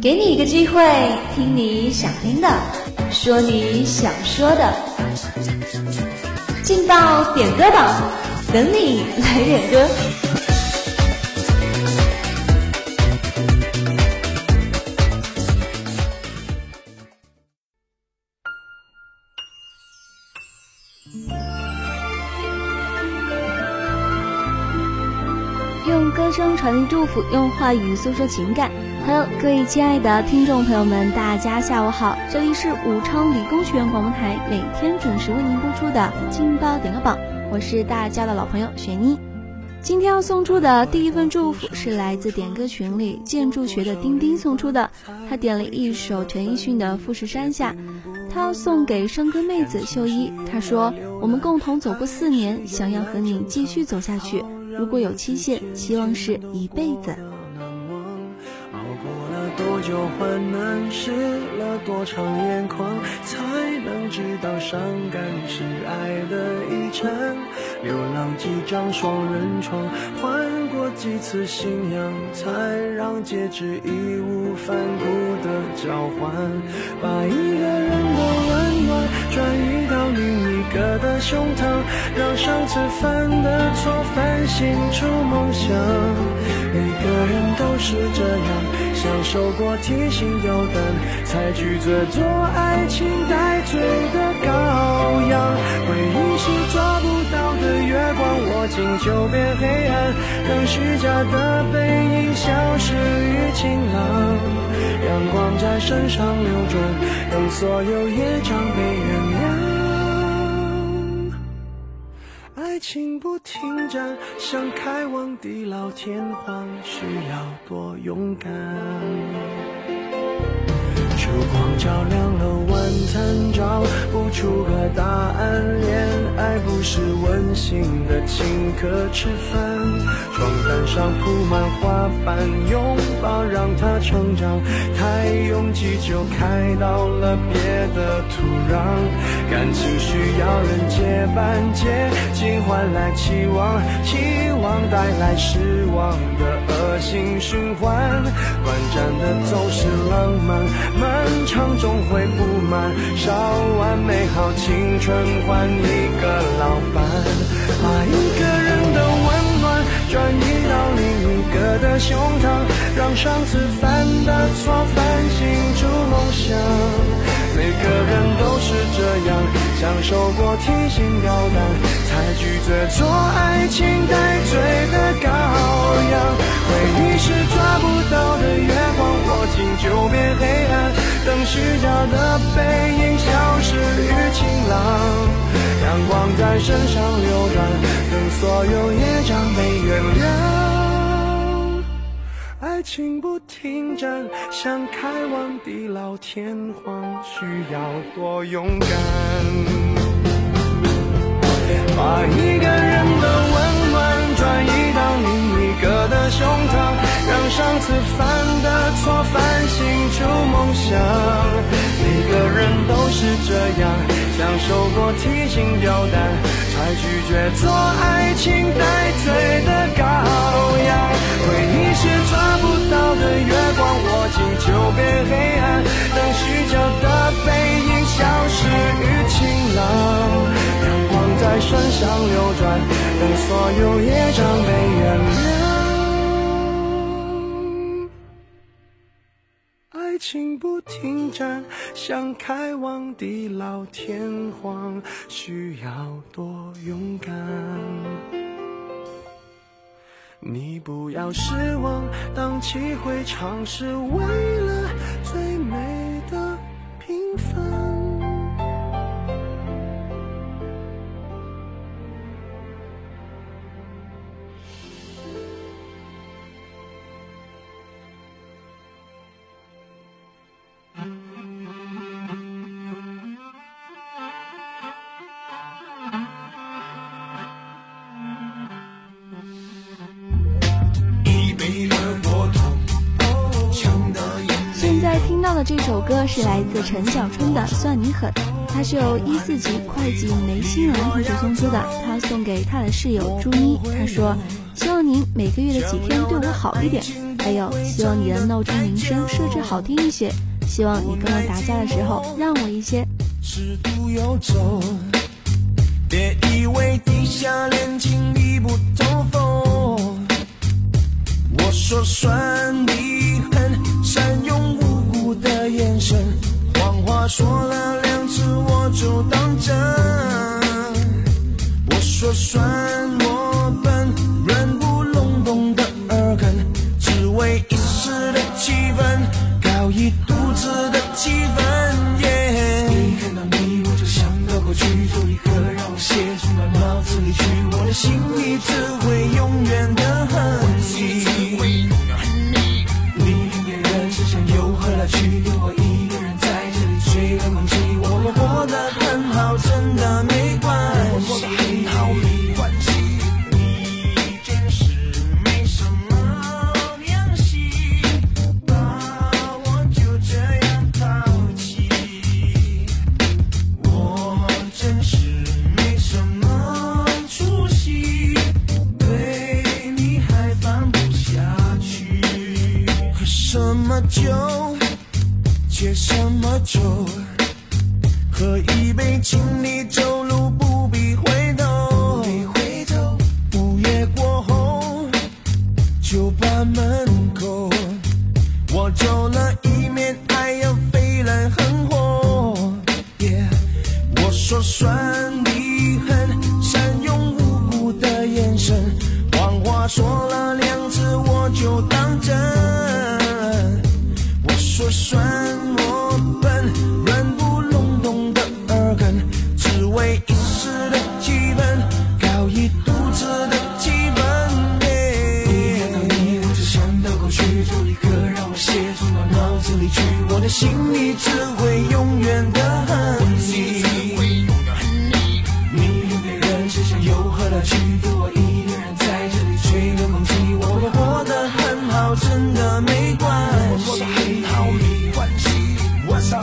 给你一个机会，听你想听的，说你想说的，进到点歌榜，等你来点歌。歌声传递祝福，用话语诉说情感。Hello，各位亲爱的听众朋友们，大家下午好，这里是武昌理工学院广播台，每天准时为您播出的劲爆点歌榜，我是大家的老朋友雪妮。今天要送出的第一份祝福是来自点歌群里建筑学的丁丁送出的，他点了一首陈奕迅的《富士山下》，他要送给生哥妹子秀一。他说：“我们共同走过四年，想要和你继续走下去。如果有期限，希望是一辈子。”多久患难，湿了多长眼眶，才能知道伤感是爱的遗产。流浪几张双人床，换过几次信仰，才让戒指义无反顾的交换。把一个人的温暖转移到另一个的胸膛，让上次犯的错反省出梦想。每个人都是这样。享受过提心吊胆，才拒绝做爱情带罪的羔羊。回忆是抓月光，握紧就变黑暗。让虚假的背影消失于晴朗，阳光在身上流转，让所有业障被原谅。爱情不停站，想开往地老天荒，需要多勇敢。烛光照亮，找不出个答案。恋爱不是温馨的请客吃饭，床单上铺满花瓣，拥抱让它成长。太拥挤就开到了别的土壤，感情需要人接班，接近换来期望，期望带来失望的恶性循环。短暂的总是浪漫。漫长终会不满，烧完美好青春换一个老伴，把一个人的温暖转移到另一个的胸膛，让上次犯的错受过提心吊胆，才拒绝做爱情带罪的羔羊。回忆是抓不到的月光，握紧就变黑暗。等虚假的背影消失于晴朗，阳光在身上流转，等所有业障被原谅。爱情不停站，想开往地老天荒，需要多勇敢。把一个人的温暖转移到另一个的胸膛。让上次犯的错反省出梦想，每个人都是这样，享受过提心吊胆，才拒绝做爱情带罪的羔羊。回忆是抓不到的月光，握紧就变黑暗。等虚假的背影消失于晴朗，上流转，等所有业障被原谅。爱情不停站，想开往地老天荒，需要多勇敢。你不要失望，荡气回肠是为了听到的这首歌是来自陈小春的《算你狠》，它是由一四级会计梅心兰同学送出的，他送给他的室友朱妮。他说：“希望您每个月的几天对我好一点，还有希望你的闹钟铃声设置好听一些，希望你跟我打架的时候让我一些。”别以为地下恋情密不透风，我说算你狠，善用的眼神，谎话说了两次我就当真。我说算我笨，软不隆咚的耳根，只为一时的气氛，搞一好，真的没关系。没关系，一件事没什么良心，把我就这样抛弃。我真是没什么出息，对你还放不下去。喝什么酒，借什么酒，喝一杯请你走路不必回离去，我的心里只会永远的恨。你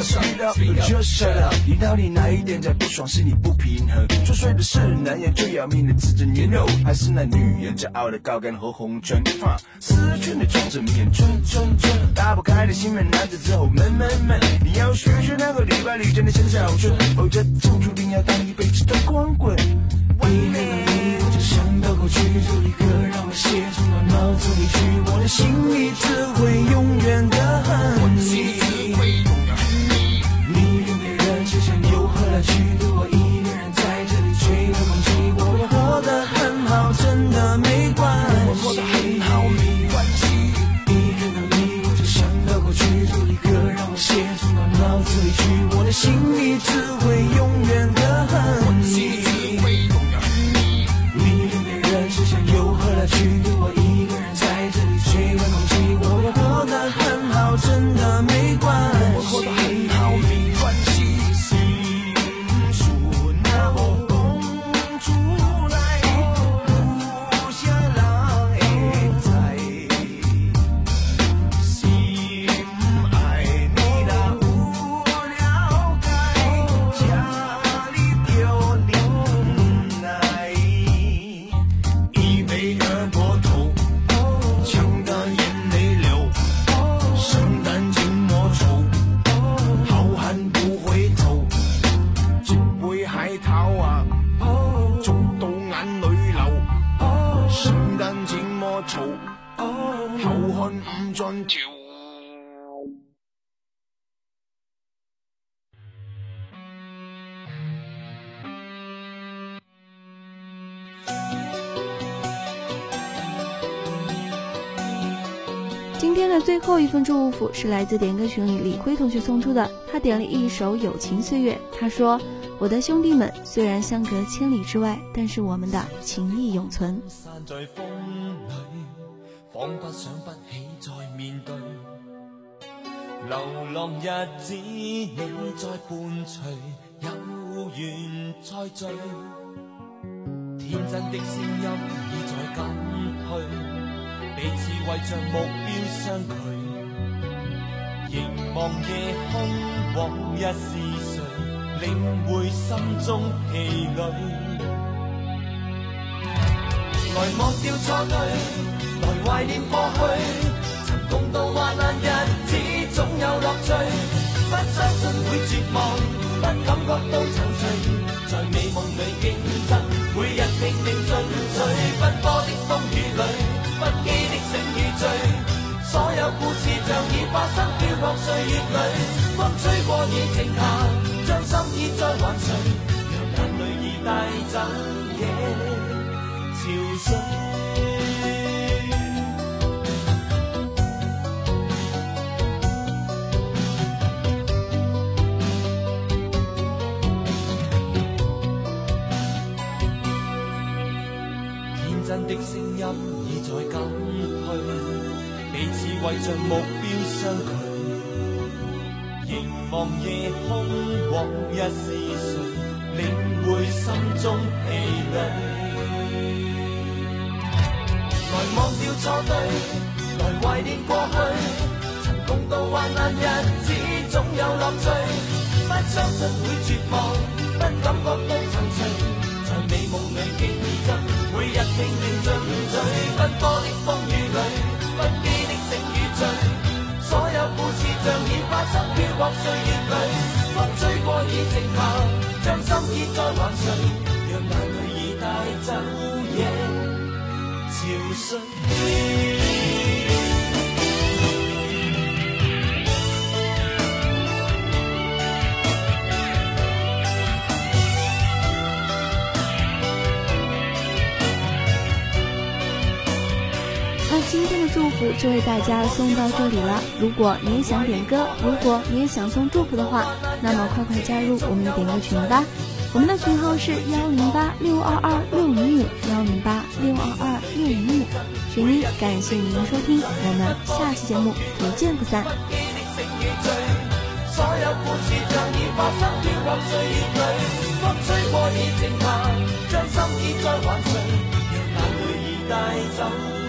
What's up? Just shut up。你到底哪一点在不爽？是你不平衡？作祟的是男人最要命的自尊年肉，还是那女人骄傲的高跟和红唇？哈，死圈的装着面春春春，打不开的心门，男子之后闷闷闷。你要学学那个礼拜里真的像小春，否则就注定要当一辈子的光棍。一看到你我就想到过去，就立刻让我写进了脑子里去，我的心里只会永远的恨。你今天的最后一份祝福是来自点歌群里李辉同学送出的，他点了一首《友情岁月》，他说：“我的兄弟们，虽然相隔千里之外，但是我们的情谊永存。”散在風裏，彷彿想不起再面對。流浪日子，你在伴隨，有緣再聚。天真的聲音已在減退，彼此為着目标相距。凝望夜空，往日是谁？领会心中疲累。来忘掉错对，来怀念过去。曾共度患难日子，总有乐趣。不相信会绝望，不感觉到踌躇，在美梦里竞争，每日拼命进取。奔波的风岁月里，风吹过已静下，将心意再还谁？让眼泪已带走夜憔悴。天真的声音已在减退。彼此为着目标相距，望夜空，往日是谁领会心中疲累？来忘掉错对，来怀念过去，曾共度患难日子，总有乐趣。不相信会绝望，不感觉到踌躇，在美梦里竞争，每日拼命进取，奔波的风雨里。不羁的醒与醉，所有故事像已发生，飘泊岁月里，风吹过已静下，将心意再还谁？让眼泪已带走夜潮水。祝福就为大家送到这里了。如果你也想点歌如果你也想送祝福的话那么快快加入我们的点歌群吧。我们的群号是幺零八六二二六零五幺零八六二二六零五群英感谢您的收听我们下期节目不见不散。风吹过已静下将心意再还谁让眼泪已带走。